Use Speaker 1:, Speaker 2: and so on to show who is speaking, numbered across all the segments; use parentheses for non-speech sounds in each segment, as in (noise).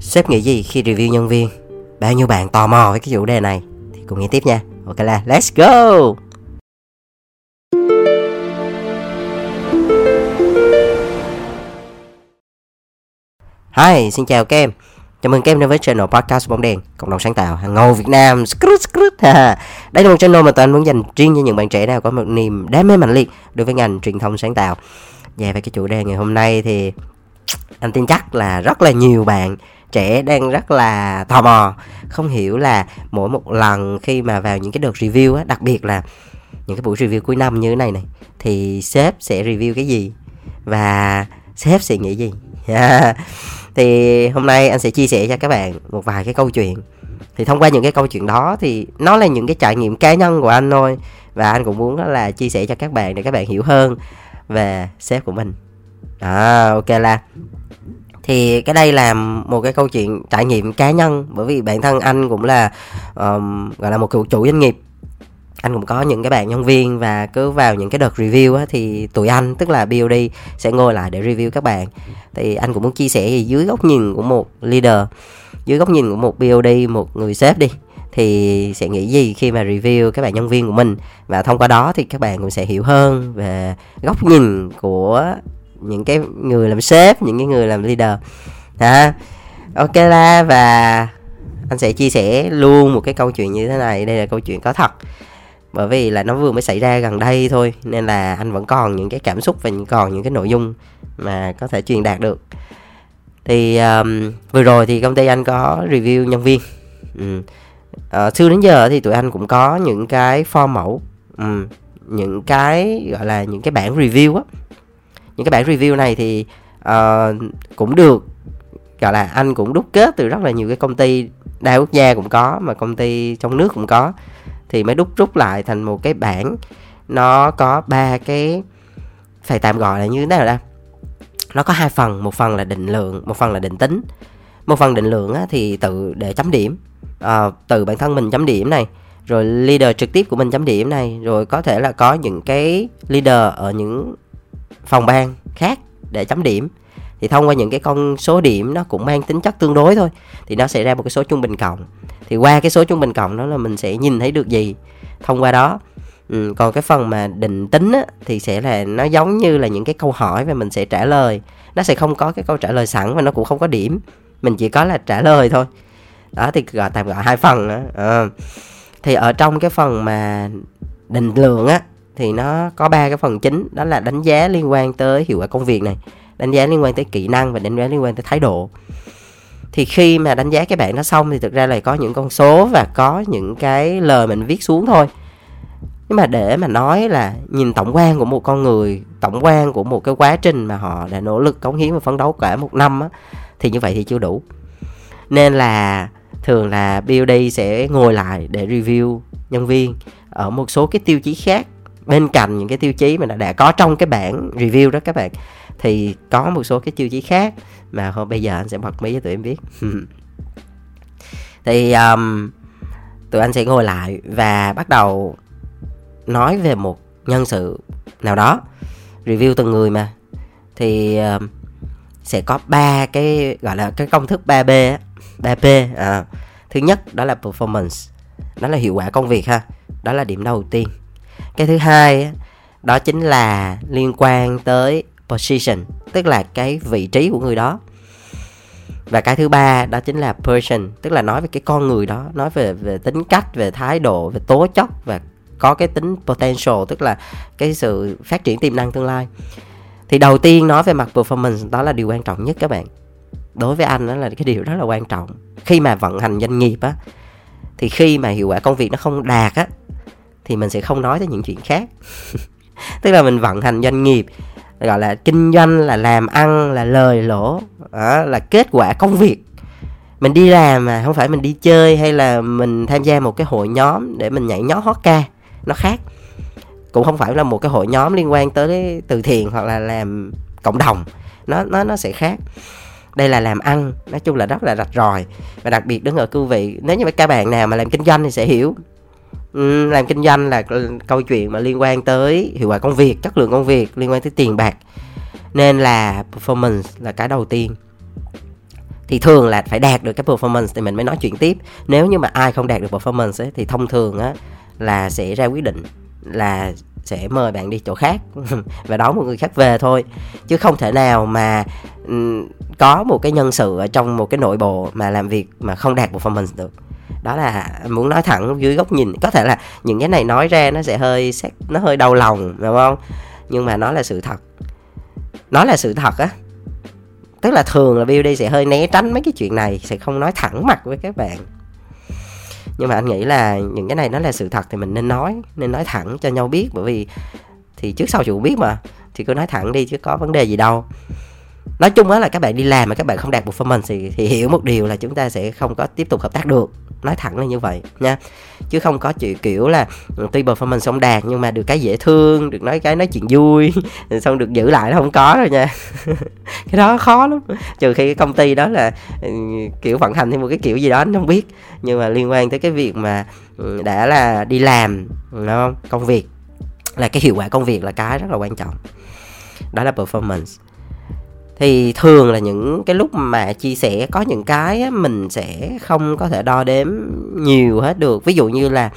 Speaker 1: Sếp nghĩ gì khi review nhân viên? Bao nhiêu bạn tò mò với cái chủ đề này? Thì cùng nghe tiếp nha. Ok là let's go! Hi, xin chào các em. Chào mừng các em đến với channel podcast bóng đèn, cộng đồng sáng tạo hàng ngầu Việt Nam. Đây là một channel mà toàn muốn dành riêng cho những bạn trẻ nào có một niềm đam mê mạnh liệt đối với ngành truyền thông sáng tạo. Và về cái chủ đề ngày hôm nay thì anh tin chắc là rất là nhiều bạn trẻ đang rất là tò mò. Không hiểu là mỗi một lần khi mà vào những cái đợt review á, đặc biệt là những cái buổi review cuối năm như thế này này, thì sếp sẽ review cái gì và sếp sẽ nghĩ gì? Yeah. (laughs) thì hôm nay anh sẽ chia sẻ cho các bạn một vài cái câu chuyện. Thì thông qua những cái câu chuyện đó thì nó là những cái trải nghiệm cá nhân của anh thôi và anh cũng muốn là chia sẻ cho các bạn để các bạn hiểu hơn về sếp của mình. À ok là thì cái đây là một cái câu chuyện trải nghiệm cá nhân bởi vì bản thân anh cũng là um, gọi là một cựu chủ doanh nghiệp. Anh cũng có những cái bạn nhân viên và cứ vào những cái đợt review á, thì tụi anh tức là BOD sẽ ngồi lại để review các bạn. Thì anh cũng muốn chia sẻ gì dưới góc nhìn của một leader dưới góc nhìn của một BOD một người sếp đi thì sẽ nghĩ gì khi mà review các bạn nhân viên của mình? Và thông qua đó thì các bạn cũng sẽ hiểu hơn về góc nhìn của những cái người làm sếp những cái người làm leader. Ha ok la và anh sẽ chia sẻ luôn một cái câu chuyện như thế này. Đây là câu chuyện có thật. Bởi vì là nó vừa mới xảy ra gần đây thôi nên là anh vẫn còn những cái cảm xúc và còn những cái nội dung mà có thể truyền đạt được. Thì um, vừa rồi thì công ty anh có review nhân viên. Ừ. à, xưa đến giờ thì tụi anh cũng có những cái form mẫu. Ừ. những cái gọi là những cái bản review á những cái bản review này thì uh, cũng được gọi là anh cũng đúc kết từ rất là nhiều cái công ty đa quốc gia cũng có mà công ty trong nước cũng có thì mới đúc rút lại thành một cái bản nó có ba cái phải tạm gọi là như thế nào đây nó có hai phần một phần là định lượng một phần là định tính. Một phần định lượng á, thì tự để chấm điểm. Ờ, à, từ bản thân mình chấm điểm này rồi leader trực tiếp của mình chấm điểm này rồi có thể là có những cái leader ở những phòng ban khác để chấm điểm. Thì thông qua những cái con số điểm nó cũng mang tính chất tương đối thôi thì nó sẽ ra một cái số trung bình cộng. Thì qua cái số trung bình cộng đó là mình sẽ nhìn thấy được gì? Thông qua đó ừ, còn cái phần mà định tính á, thì sẽ là nó giống như là những cái câu hỏi và mình sẽ trả lời. Nó sẽ không có cái câu trả lời sẵn và nó cũng không có điểm. Mình chỉ có là trả lời thôi. Đó thì gọi tạm gọi hai phần đó à. Ờ. thì ở trong cái phần mà định lượng á thì nó có ba cái phần chính đó là đánh giá liên quan tới hiệu quả công việc này đánh giá liên quan tới kỹ năng và đánh giá liên quan tới thái độ. Thì khi mà đánh giá cái bạn nó xong thì thực ra là có những con số và có những cái lời mình viết xuống thôi. Nhưng mà để mà nói là nhìn tổng quan của một con người tổng quan của một cái quá trình mà họ đã nỗ lực cống hiến và phấn đấu cả một năm á, thì như vậy thì chưa đủ. Nên là thường là BOD sẽ ngồi lại để review nhân viên ở một số cái tiêu chí khác bên cạnh những cái tiêu chí mà đã, đã có trong cái bản review đó các bạn thì có một số cái tiêu chí khác mà hôm bây giờ anh sẽ bật mí cho tụi em biết. (laughs) Thì um, tụi anh sẽ ngồi lại và bắt đầu nói về một nhân sự nào đó review từng người mà. Thì um, sẽ có ba cái gọi là cái công thức 3B 3P à. thứ nhất đó là performance đó là hiệu quả công việc ha đó là điểm đầu tiên cái thứ hai đó chính là liên quan tới position, tức là cái vị trí của người đó. Và cái thứ ba, đó chính là person, tức là nói về cái con người đó, nói về về tính cách, về thái độ, về tố chất và có cái tính potential, tức là cái sự phát triển tiềm năng tương lai. Thì đầu tiên nói về mặt performance, đó là điều quan trọng nhất các bạn. Đối với anh, đó là cái điều rất là quan trọng. Khi mà vận hành doanh nghiệp á, thì khi mà hiệu quả công việc nó không đạt á thì mình sẽ không nói tới những chuyện khác. (laughs) Tức là mình vận hành doanh nghiệp gọi là kinh doanh là làm ăn là lời lỗ đó, là kết quả công việc. Mình đi làm mà không phải mình đi chơi hay là mình tham gia một cái hội nhóm để mình nhảy nhót hót ca nó khác. Cũng không phải là một cái hội nhóm liên quan tới từ thiện hoặc là làm cộng đồng nó nó nó sẽ khác. Đây là làm ăn nói chung là rất là rạch ròi. Và đặc biệt đứng ở cương vị nếu như các bạn nào mà làm kinh doanh thì sẽ hiểu. Ừ, làm kinh doanh là câu chuyện mà liên quan tới hiệu quả công việc chất lượng công việc liên quan tới tiền bạc. Nên là performance là cái đầu tiên. Thì thường là phải đạt được cái performance thì mình mới nói chuyện tiếp. Nếu như mà ai không đạt được performance ấy, thì thông thường á là sẽ ra quyết định là sẽ mời bạn đi chỗ khác (laughs) và đón một người khác về thôi. Chứ không thể nào mà có một cái nhân sự ở trong một cái nội bộ mà làm việc mà không đạt performance được đó là muốn nói thẳng dưới góc nhìn. Có thể là những cái này nói ra nó sẽ hơi xét, nó hơi đau lòng, đúng không? Nhưng mà nó là sự thật. Nó là sự thật á. Tức là thường là BOD sẽ hơi né tránh mấy cái chuyện này, sẽ không nói thẳng mặt với các bạn. Nhưng mà anh nghĩ là những cái này nó là sự thật thì mình nên nói nên nói thẳng cho nhau biết. Bởi vì thì trước sau chủ biết mà, thì cứ nói thẳng đi chứ có vấn đề gì đâu nói chung á là các bạn đi làm mà các bạn không đạt performance thì, thì hiểu một điều là chúng ta sẽ không có tiếp tục hợp tác được. Nói thẳng là như vậy nha. Chứ không có chuyện kiểu là ừ, tuy performance không đạt nhưng mà được cái dễ thương được nói cái nói chuyện vui (laughs) xong được giữ lại nó không có rồi nha. (laughs) Cái đó khó lắm. Trừ khi cái công ty đó là ừ, kiểu vận hành thêm một cái kiểu gì đó anh không biết. Nhưng mà liên quan tới cái việc mà ừ, đã là đi làm đúng không? Công việc. Là cái hiệu quả công việc là cái rất là quan trọng. Đó là performance thì thường là những cái lúc mà chia sẻ có những cái mình sẽ không có thể đo đếm nhiều hết được. Ví dụ như là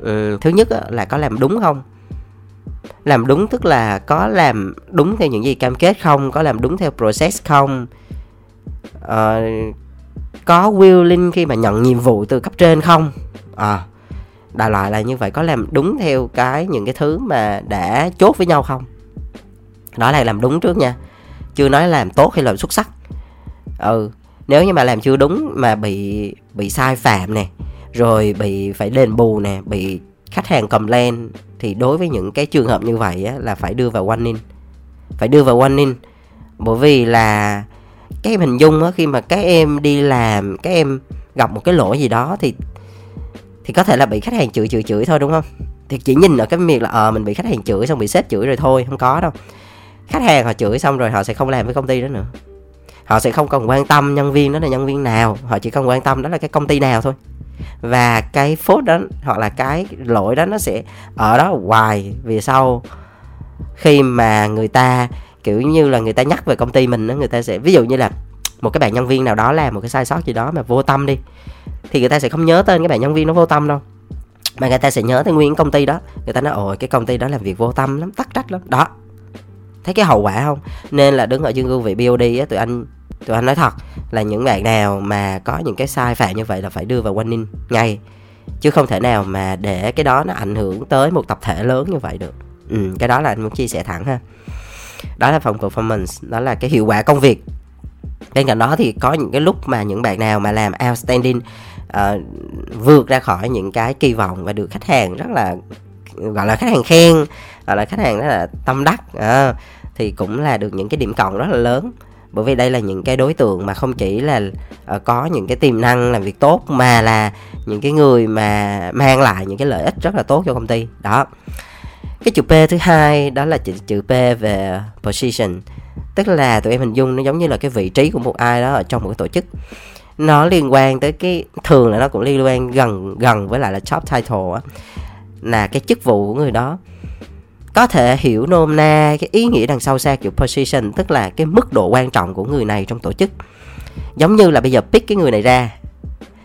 Speaker 1: um, thứ nhất là có làm đúng không? Làm đúng tức là có làm đúng theo những gì cam kết không? Có làm đúng theo process không? Uh, có willing khi mà nhận nhiệm vụ từ cấp trên không? À, đại loại là như vậy. Có làm đúng theo cái những cái thứ mà đã chốt với nhau không? Đó là làm đúng trước nha chưa nói làm tốt hay làm xuất sắc. Ừ nếu như mà làm chưa đúng mà bị bị sai phạm nè rồi bị phải đền bù nè bị khách hàng cầm lên thì đối với những cái trường hợp như vậy á, là phải đưa vào warning phải đưa vào warning bởi vì là cái em hình dung á, khi mà các em đi làm các em gặp một cái lỗi gì đó thì thì có thể là bị khách hàng chửi chửi chửi thôi đúng không? Thì chỉ nhìn ở cái việc là ờ à, mình bị khách hàng chửi xong bị sếp chửi rồi thôi không có đâu khách hàng họ chửi xong rồi họ sẽ không làm với công ty đó nữa. Họ sẽ không còn quan tâm nhân viên đó là nhân viên nào, họ chỉ cần quan tâm đó là cái công ty nào thôi. Và cái phốt đó, hoặc là cái lỗi đó nó sẽ ở đó hoài vì sau. Khi mà người ta, kiểu như là người ta nhắc về công ty mình đó, người ta sẽ, ví dụ như là một cái bạn nhân viên nào đó làm một cái sai sót gì đó mà vô tâm đi, thì người ta sẽ không nhớ tên cái bạn nhân viên nó vô tâm đâu. Mà người ta sẽ nhớ tới nguyên công ty đó. Người ta nói ồ cái công ty đó làm việc vô tâm lắm, tắc trách lắm. Đó thấy cái hậu quả không? Nên là đứng ở trên cương vị BOD á tụi anh tụi anh nói thật là những bạn nào mà có những cái sai phạm như vậy là phải đưa vào warning ngay. Chứ không thể nào mà để cái đó nó ảnh hưởng tới một tập thể lớn như vậy được. Ừ, cái đó là anh muốn chia sẻ thẳng ha. Đó là phần performance đó là cái hiệu quả công việc. Bên cạnh đó thì có những cái lúc mà những bạn nào mà làm outstanding uh, vượt ra khỏi những cái kỳ vọng và được khách hàng rất là gọi là khách hàng khen gọi là khách hàng rất là tâm đắc uh, thì cũng là được những cái điểm cộng rất là lớn. Bởi vì đây là những cái đối tượng mà không chỉ là uh, có những cái tiềm năng làm việc tốt mà là những cái người mà mang lại những cái lợi ích rất là tốt cho công ty. Đó. Cái chữ P thứ hai đó là chữ, chữ P về position. Tức là tụi em hình dung nó giống như là cái vị trí của một ai đó ở trong một cái tổ chức. Nó liên quan tới cái thường là nó cũng liên quan gần gần với lại là job title á là cái chức vụ của người đó có thể hiểu nôm na cái ý nghĩa đằng sau xa kiểu position tức là cái mức độ quan trọng của người này trong tổ chức. Giống như là bây giờ pick cái người này ra.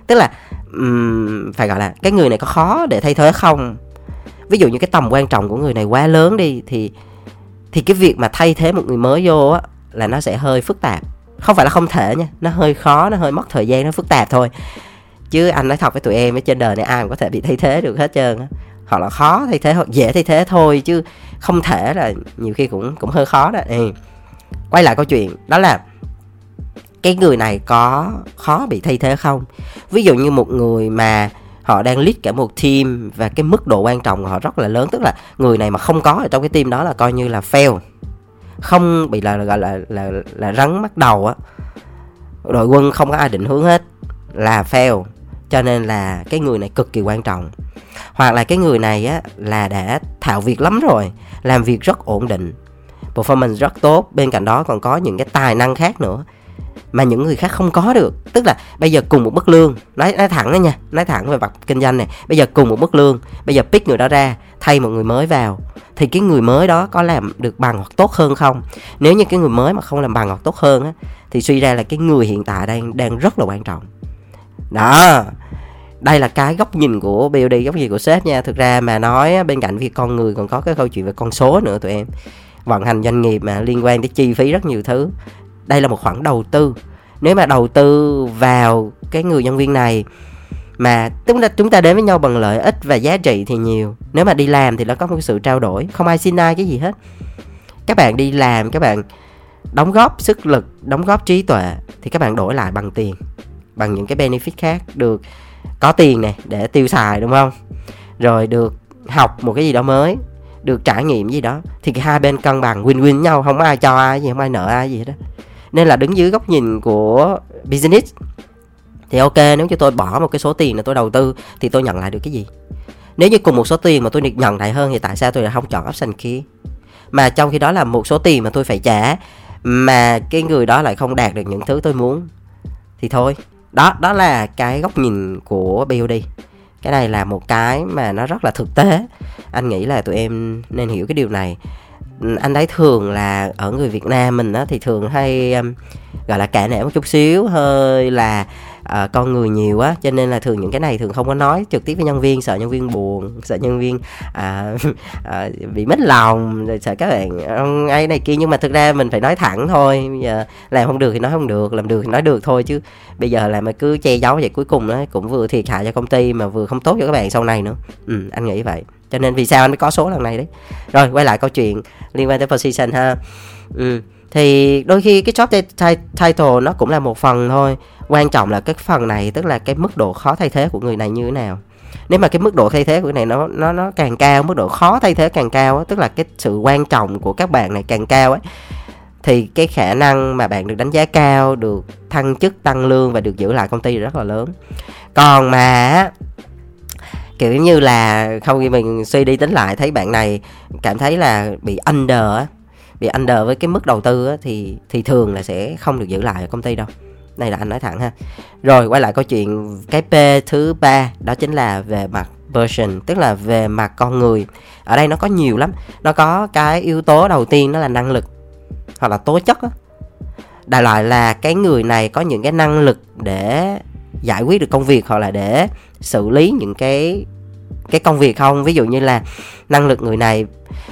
Speaker 1: Tức là um, phải gọi là cái người này có khó để thay thế không? Ví dụ như cái tầm quan trọng của người này quá lớn đi thì thì cái việc mà thay thế một người mới vô á là nó sẽ hơi phức tạp. Không phải là không thể nha nó hơi khó nó hơi mất thời gian nó phức tạp thôi. Chứ anh nói thật với tụi em ở trên đời này ai cũng có thể bị thay thế được hết trơn á hoặc là khó thay thế hoặc dễ thay thế thôi chứ không thể là nhiều khi cũng cũng hơi khó đó. Ừ. quay lại câu chuyện đó là cái người này có khó bị thay thế không? Ví dụ như một người mà họ đang lead cả một team và cái mức độ quan trọng của họ rất là lớn tức là người này mà không có ở trong cái team đó là coi như là fail không bị là gọi là, là là là rắn mắt đầu á. Đội quân không có ai định hướng hết là fail cho nên là cái người này cực kỳ quan trọng. Hoặc là cái người này á, là đã thạo việc lắm rồi, làm việc rất ổn định, performance rất tốt, bên cạnh đó còn có những cái tài năng khác nữa mà những người khác không có được. Tức là bây giờ cùng một mức lương, nói nói thẳng đó nha, nói thẳng về mặt kinh doanh này. Bây giờ cùng một mức lương, bây giờ pick người đó ra, thay một người mới vào, thì cái người mới đó có làm được bằng hoặc tốt hơn không? Nếu như cái người mới mà không làm bằng hoặc tốt hơn á, thì suy ra là cái người hiện tại đang đang rất là quan trọng. Đó đây là cái góc nhìn của BOD góc nhìn của sếp nha. Thực ra mà nói bên cạnh việc con người còn có cái câu chuyện về con số nữa tụi em. Vận hành doanh nghiệp mà liên quan tới chi phí rất nhiều thứ. Đây là một khoản đầu tư. Nếu mà đầu tư vào cái người nhân viên này mà chúng ta chúng ta đến với nhau bằng lợi ích và giá trị thì nhiều. Nếu mà đi làm thì nó có một sự trao đổi. Không ai xin ai cái gì hết. Các bạn đi làm, các bạn đóng góp sức lực, đóng góp trí tuệ thì các bạn đổi lại bằng tiền, bằng những cái benefit khác được có tiền này để tiêu xài, đúng không? Rồi được học một cái gì đó mới, được trải nghiệm gì đó, thì cái hai bên cân bằng win win nhau, không ai cho ai gì, không ai nợ ai gì hết đó nên là đứng dưới góc nhìn của business, thì ok, nếu như tôi bỏ một cái số tiền là tôi đầu tư, thì tôi nhận lại được cái gì? Nếu như cùng một số tiền mà tôi được nhận lại hơn, thì tại sao tôi lại không chọn option kia? Mà trong khi đó là một số tiền mà tôi phải trả, mà cái người đó lại không đạt được những thứ tôi muốn, thì thôi đó đó là cái góc nhìn của BOD cái này là một cái mà nó rất là thực tế. Anh nghĩ là tụi em nên hiểu cái điều này. Anh thấy thường là ở người Việt Nam mình á thì thường hay um, gọi là cả nể một chút xíu hơi là uh, con người nhiều quá cho nên là thường những cái này thường không có nói trực tiếp với nhân viên sợ nhân viên buồn sợ nhân viên uh, (laughs) uh, bị mất lòng rồi sợ các bạn ông ấy này kia. Nhưng mà thực ra mình phải nói thẳng thôi bây giờ làm không được thì nói không được làm được thì nói được thôi chứ bây giờ là mà cứ che giấu vậy cuối cùng nó cũng vừa thiệt hại cho công ty mà vừa không tốt cho các bạn sau này nữa. Ừ, anh nghĩ vậy. Cho nên vì sao anh mới có số lần này đấy? Rồi quay lại câu chuyện liên quan tới position ha. Ừ thì đôi khi cái job title nó cũng là một phần thôi. Quan trọng là cái phần này, tức là cái mức độ khó thay thế của người này như thế nào. Nếu mà cái mức độ thay thế của này nó nó nó càng cao, mức độ khó thay thế càng cao tức là cái sự quan trọng của các bạn này càng cao ấy thì cái khả năng mà bạn được đánh giá cao, được thăng chức, tăng lương và được giữ lại công ty rất là lớn. Còn mà kiểu như là, không khi mình suy đi tính lại, thấy bạn này cảm thấy là bị under vì under với cái mức đầu tư á, thì thì thường là sẽ không được giữ lại ở công ty đâu. Này là anh nói thẳng ha. Rồi quay lại câu chuyện cái p thứ ba đó chính là về mặt version tức là về mặt con người. Ở đây nó có nhiều lắm. Nó có cái yếu tố đầu tiên đó là năng lực hoặc là tố chất á. Đại loại là cái người này có những cái năng lực để giải quyết được công việc hoặc là để xử lý những cái cái công việc không? Ví dụ như là năng lực người này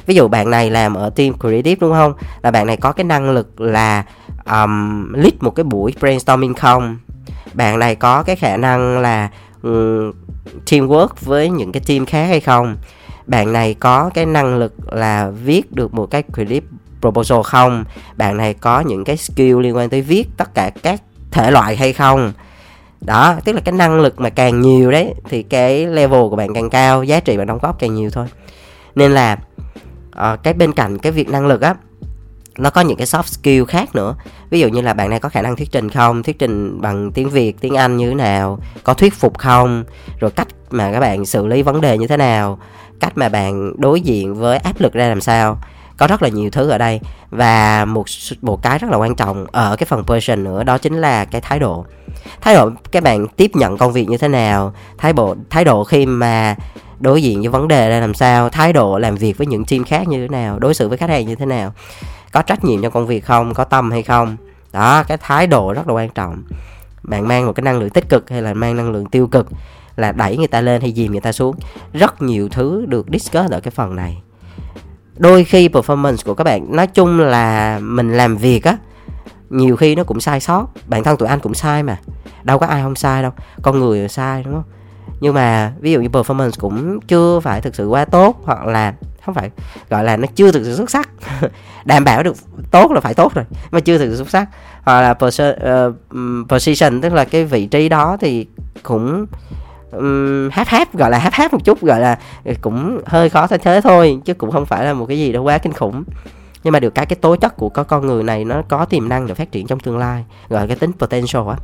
Speaker 1: ví dụ bạn này làm ở team creative đúng không? Là bạn này có cái năng lực là um, lead một cái buổi brainstorming không? Bạn này có cái khả năng là um, teamwork với những cái team khác hay không? Bạn này có cái năng lực là viết được một cái clip proposal không? Bạn này có những cái skill liên quan tới viết tất cả các thể loại hay không? Đó tức là cái năng lực mà càng nhiều đấy thì cái level của bạn càng cao giá trị bạn đóng góp càng nhiều thôi. Nên là uh, cái bên cạnh cái việc năng lực á nó có những cái soft skill khác nữa. Ví dụ như là bạn này có khả năng thuyết trình không? Thuyết trình bằng tiếng việt tiếng anh như thế nào? Có thuyết phục không? Rồi cách mà các bạn xử lý vấn đề như thế nào? Cách mà bạn đối diện với áp lực ra làm sao? Có rất là nhiều thứ ở đây. Và một một cái rất là quan trọng ở cái phần person nữa, đó chính là cái thái độ. Thái độ, các bạn tiếp nhận công việc như thế nào, thái độ thái độ khi mà đối diện với vấn đề là làm sao, thái độ làm việc với những team khác như thế nào, đối xử với khách hàng như thế nào, có trách nhiệm trong công việc không, có tâm hay không. Đó, cái thái độ rất là quan trọng. Bạn mang một cái năng lượng tích cực hay là mang năng lượng tiêu cực là đẩy người ta lên hay dìm người ta xuống. Rất nhiều thứ được discuss ở cái phần này đôi khi performance của các bạn nói chung là mình làm việc á nhiều khi nó cũng sai sót. Bản thân tụi anh cũng sai mà. Đâu có ai không sai đâu. Con người sai đúng không? Nhưng mà ví dụ như performance cũng chưa phải thực sự quá tốt hoặc là không phải gọi là nó chưa thực sự xuất sắc. (laughs) Đảm bảo được tốt là phải tốt rồi mà chưa thực sự xuất sắc. Hoặc là uh, position tức là cái vị trí đó thì cũng um, hát hát gọi là hát hát một chút gọi là ờ, cũng hơi khó thay thế thôi chứ cũng không phải là một cái gì đó quá kinh khủng. Nhưng mà được cái cái tố chất của có con người này nó có tiềm năng để phát triển trong tương lai gọi là cái tính potential á.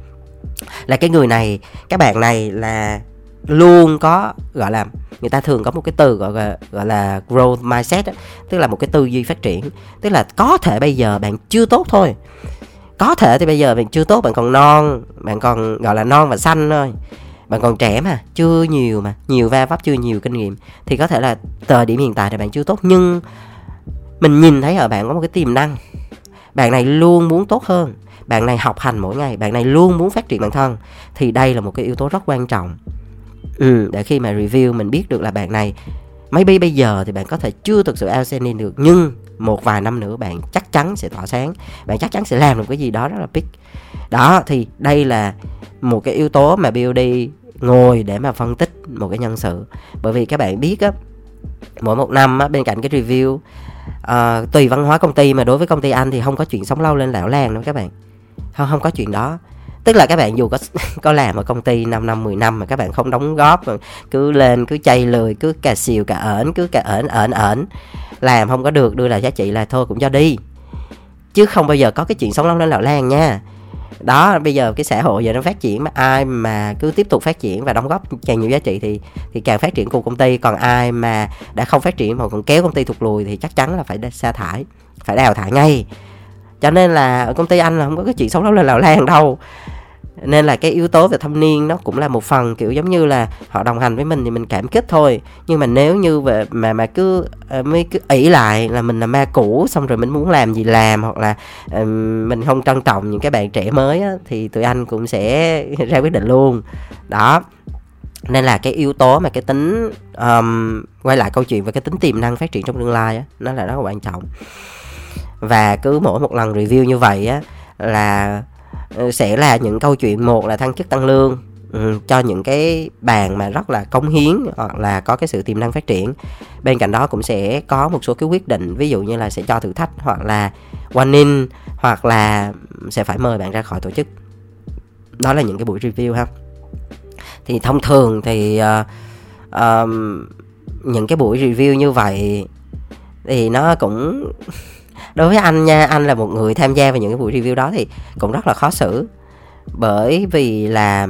Speaker 1: Là cái người này các bạn này là luôn có gọi là người ta thường có một cái từ gọi là gọi là growth mindset đó, tức là một cái tư duy phát triển. Tức là có thể bây giờ bạn chưa tốt thôi. Có thể thì bây giờ bạn chưa tốt bạn còn non bạn còn gọi là non và xanh thôi bạn còn trẻ mà chưa nhiều mà nhiều va vấp chưa nhiều kinh nghiệm. Thì có thể là thời điểm hiện tại thì bạn chưa tốt nhưng mình nhìn thấy ở bạn có một cái tiềm năng. Bạn này luôn muốn tốt hơn bạn này học hành mỗi ngày bạn này luôn muốn phát triển bản thân. Thì đây là một cái yếu tố rất quan trọng. Ừ, để khi mà review mình biết được là bạn này maybe bây giờ thì bạn có thể chưa thực sự outstanding được nhưng một vài năm nữa bạn chắc chắn sẽ tỏa sáng. Bạn chắc chắn sẽ làm được cái gì đó rất là big. Đó thì đây là một cái yếu tố mà BOD ngồi để mà phân tích một cái nhân sự. Bởi vì các bạn biết á mỗi một năm á, bên cạnh cái review à, tùy văn hóa công ty mà đối với công ty anh thì không có chuyện sống lâu lên lão làng đâu các bạn. Không không có chuyện đó. Tức là các bạn dù có (laughs) có làm ở công ty 5 năm 10 năm mà các bạn không đóng góp cứ lên cứ chay lười cứ cà xìu cà ẩn cứ cà ẩn ẩn ẩn làm không có được, đưa lại giá trị là thôi, cũng cho đi. Chứ không bao giờ có cái chuyện sống lâu lên lão lan nha. Đó, bây giờ cái xã hội giờ nó phát triển mà, ai mà cứ tiếp tục phát triển và đóng góp càng nhiều giá trị thì thì càng phát triển cùng công ty. Còn ai mà đã không phát triển mà còn kéo công ty thụt lùi thì chắc chắn là phải sa thải, phải đào thải ngay. Cho nên là ở công ty anh là không có cái chuyện sống lâu lên lào lan đâu nên là cái yếu tố về thâm niên nó cũng là một phần kiểu giống như là họ đồng hành với mình thì mình cảm kích thôi. Nhưng mà nếu như về mà mà cứ ờ, mới cứ ỷ lại là mình là ma cũ xong rồi mình muốn làm gì làm hoặc là ờ, mình không trân trọng những cái bạn trẻ mới á, thì tụi anh cũng sẽ (laughs) ra quyết định luôn. Đó. Nên là cái yếu tố mà cái tính um, quay lại câu chuyện về cái tính tiềm năng phát triển trong tương lai á nó là rất là quan trọng. Và cứ mỗi một lần review như vậy á là Ừ, sẽ là những câu chuyện một là thăng chức tăng lương ừ, cho những cái bàn mà rất là cống hiến hoặc là có cái sự tiềm năng phát triển. Bên cạnh đó cũng sẽ có một số cái quyết định ví dụ như là sẽ cho thử thách hoặc là warning hoặc là sẽ phải mời bạn ra khỏi tổ chức. Đó là những cái buổi review ha. Thì thông thường thì uh, uh, những cái buổi review như vậy thì nó cũng đối với anh nha, anh là một người tham gia vào những cái buổi review đó thì cũng rất là khó xử. Bởi vì là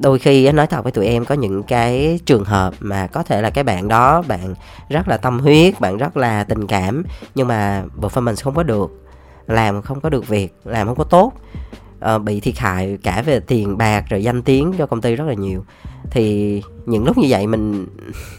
Speaker 1: đôi khi nói thật với tụi em có những cái trường hợp mà có thể là cái bạn đó, bạn rất là tâm huyết, bạn rất là tình cảm, nhưng mà performance không có được, làm không có được việc, làm không có tốt ờ, bị thiệt hại cả về tiền bạc rồi danh tiếng cho công ty rất là nhiều. Thì những lúc như vậy mình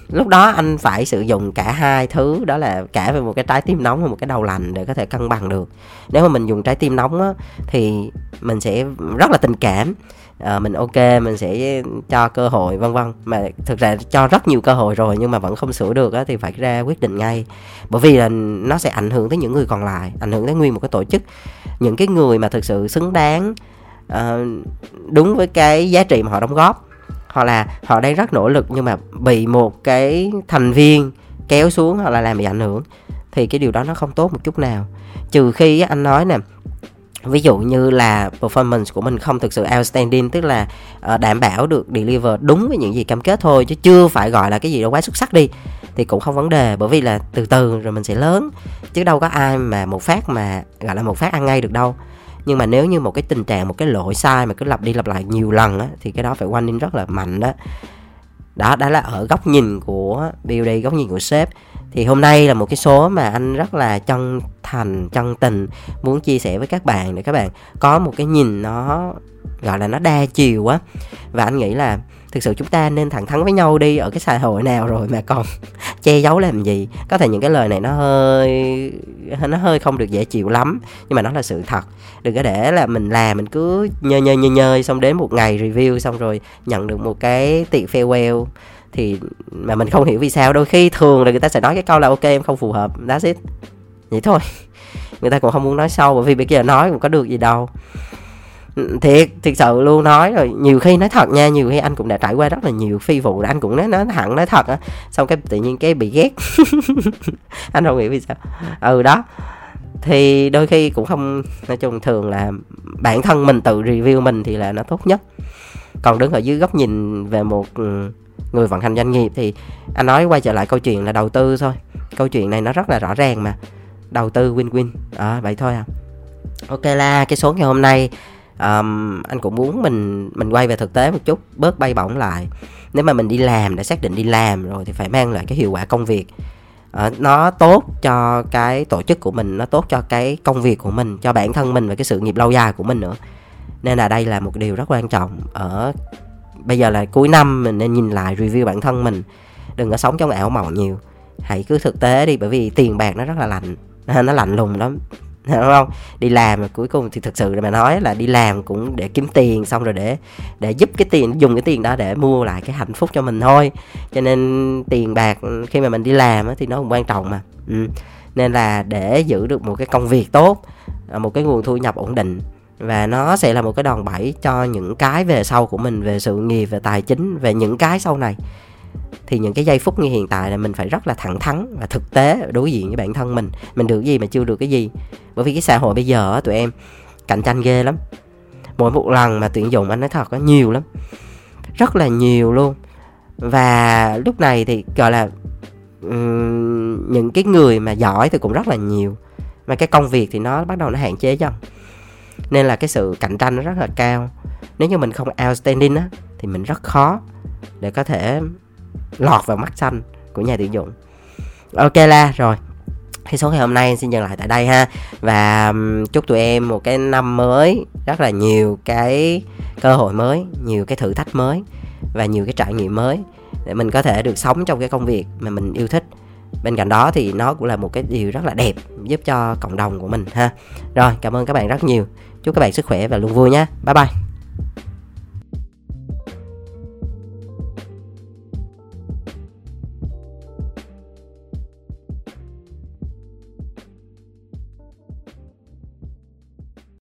Speaker 1: lúc đó anh phải sử dụng cả hai thứ đó là cả về một cái trái tim nóng và một cái đầu lạnh để có thể cân bằng được. Nếu mà mình dùng trái tim nóng á, thì mình sẽ rất là tình cảm. À, mình ok mình sẽ cho cơ hội vân vân. Mà thực ra cho rất nhiều cơ hội rồi nhưng mà vẫn không sửa được á, thì phải ra quyết định ngay. Bởi vì là nó sẽ ảnh hưởng tới những người còn lại ảnh hưởng tới nguyên một cái tổ chức. Những cái người mà thực sự xứng đáng uh, đúng với cái giá trị mà họ đóng góp hoặc là họ đang rất nỗ lực nhưng mà bị một cái thành viên kéo xuống hoặc là làm bị ảnh hưởng thì cái điều đó nó không tốt một chút nào. Trừ khi anh nói nè ví dụ như là performance của mình không thực sự outstanding tức là uh, đảm bảo được deliver đúng với những gì cam kết thôi chứ chưa phải gọi là cái gì đó quá xuất sắc đi thì cũng không vấn đề. Bởi vì là từ từ rồi mình sẽ lớn chứ đâu có ai mà một phát mà gọi là một phát ăn ngay được đâu nhưng mà nếu như một cái tình trạng, một cái lỗi sai mà cứ lặp đi lặp lại nhiều lần á, thì cái đó phải warning rất là mạnh đó. Đó đó là ở góc nhìn của BOD góc nhìn của sếp. Thì hôm nay là một cái số mà anh rất là chân thành, chân tình muốn chia sẻ với các bạn để các bạn có một cái nhìn nó, gọi là nó đa chiều á. Và anh nghĩ là thực sự chúng ta nên thẳng thắn với nhau đi ở cái xã hội nào rồi mà còn (laughs) che giấu làm gì. Có thể những cái lời này nó hơi nó hơi không được dễ chịu lắm, nhưng mà nó là sự thật. Đừng có để là mình làm, mình cứ nhơ nhơ nhơ nhơ, xong đến một ngày review xong rồi nhận được một cái tiệc farewell thì mà mình không hiểu vì sao. Đôi khi thường là người ta sẽ nói cái câu là ok, em không phù hợp, that's it. Vậy thôi. Người ta cũng không muốn nói sâu, bởi vì bây giờ nói cũng có được gì đâu thiệt thiệt sự luôn nói rồi. Nhiều khi nói thật nha nhiều khi anh cũng đã trải qua rất là nhiều phi vụ anh cũng nói nói thẳng nói thật á. Xong cái tự nhiên cái bị ghét. (laughs) Anh không nghĩ vì sao. Ừ đó. Thì đôi khi cũng không nói chung thường là bản thân mình tự review mình thì là nó tốt nhất. Còn đứng ở dưới góc nhìn về một ừ, người vận hành doanh nghiệp thì anh nói quay trở lại câu chuyện là đầu tư thôi. Câu chuyện này nó rất là rõ ràng mà. Đầu tư win win à, vậy thôi à. Ok là cái số ngày hôm nay um, anh cũng muốn mình mình quay về thực tế một chút bớt bay bổng lại. Nếu mà mình đi làm đã xác định đi làm rồi thì phải mang lại cái hiệu quả công việc. Uh, nó tốt cho cái tổ chức của mình nó tốt cho cái công việc của mình cho bản thân mình và cái sự nghiệp lâu dài của mình nữa. Nên là đây là một điều rất quan trọng. Ở bây giờ là cuối năm mình nên nhìn lại review bản thân mình. Đừng có sống trong ảo mộng nhiều. Hãy cứ thực tế đi bởi vì tiền bạc nó rất là lạnh. (laughs) Nó lạnh lùng lắm. (laughs) đúng không? Đi làm mà cuối cùng thì thực sự là mà nói là đi làm cũng để kiếm tiền, xong rồi để để giúp cái tiền, dùng cái tiền đó để mua lại cái hạnh phúc cho mình thôi. Cho nên tiền bạc ừ, khi mà mình đi làm thì nó cũng quan trọng mà. Ừ. nên là để giữ được một cái công việc tốt à, một cái nguồn thu nhập ổn định và nó sẽ là một cái đòn bẩy cho những cái về sau của mình, về sự nghiệp, về tài chính, về những cái sau này thì những cái giây phút như hiện tại là mình phải rất là thẳng thắn và thực tế đối diện với bản thân mình. Mình được gì mà chưa được cái gì. Bởi vì cái xã hội bây giờ tụi em cạnh tranh ghê lắm. Mỗi một lần mà tuyển dụng anh nói thật có nhiều lắm. Rất là nhiều luôn. Và lúc này thì gọi là um, những cái người mà giỏi thì cũng rất là nhiều. Mà cái công việc thì nó bắt đầu nó hạn chế dần. Nên là cái sự cạnh tranh nó rất là cao. Nếu như mình không outstanding á thì mình rất khó để có thể lọt vào mắt xanh của nhà tuyển dụng. Ok la, rồi. Thì số ngày hôm nay xin dừng lại tại đây ha. Và chúc tụi em một cái năm mới, rất là nhiều cái cơ hội mới, nhiều cái thử thách mới và nhiều cái trải nghiệm mới để mình có thể được sống trong cái công việc mà mình yêu thích. Bên cạnh đó thì nó cũng là một cái điều rất là đẹp giúp cho cộng đồng của mình ha. Rồi, cảm ơn các bạn rất nhiều. Chúc các bạn sức khỏe và luôn vui nhé bye bye.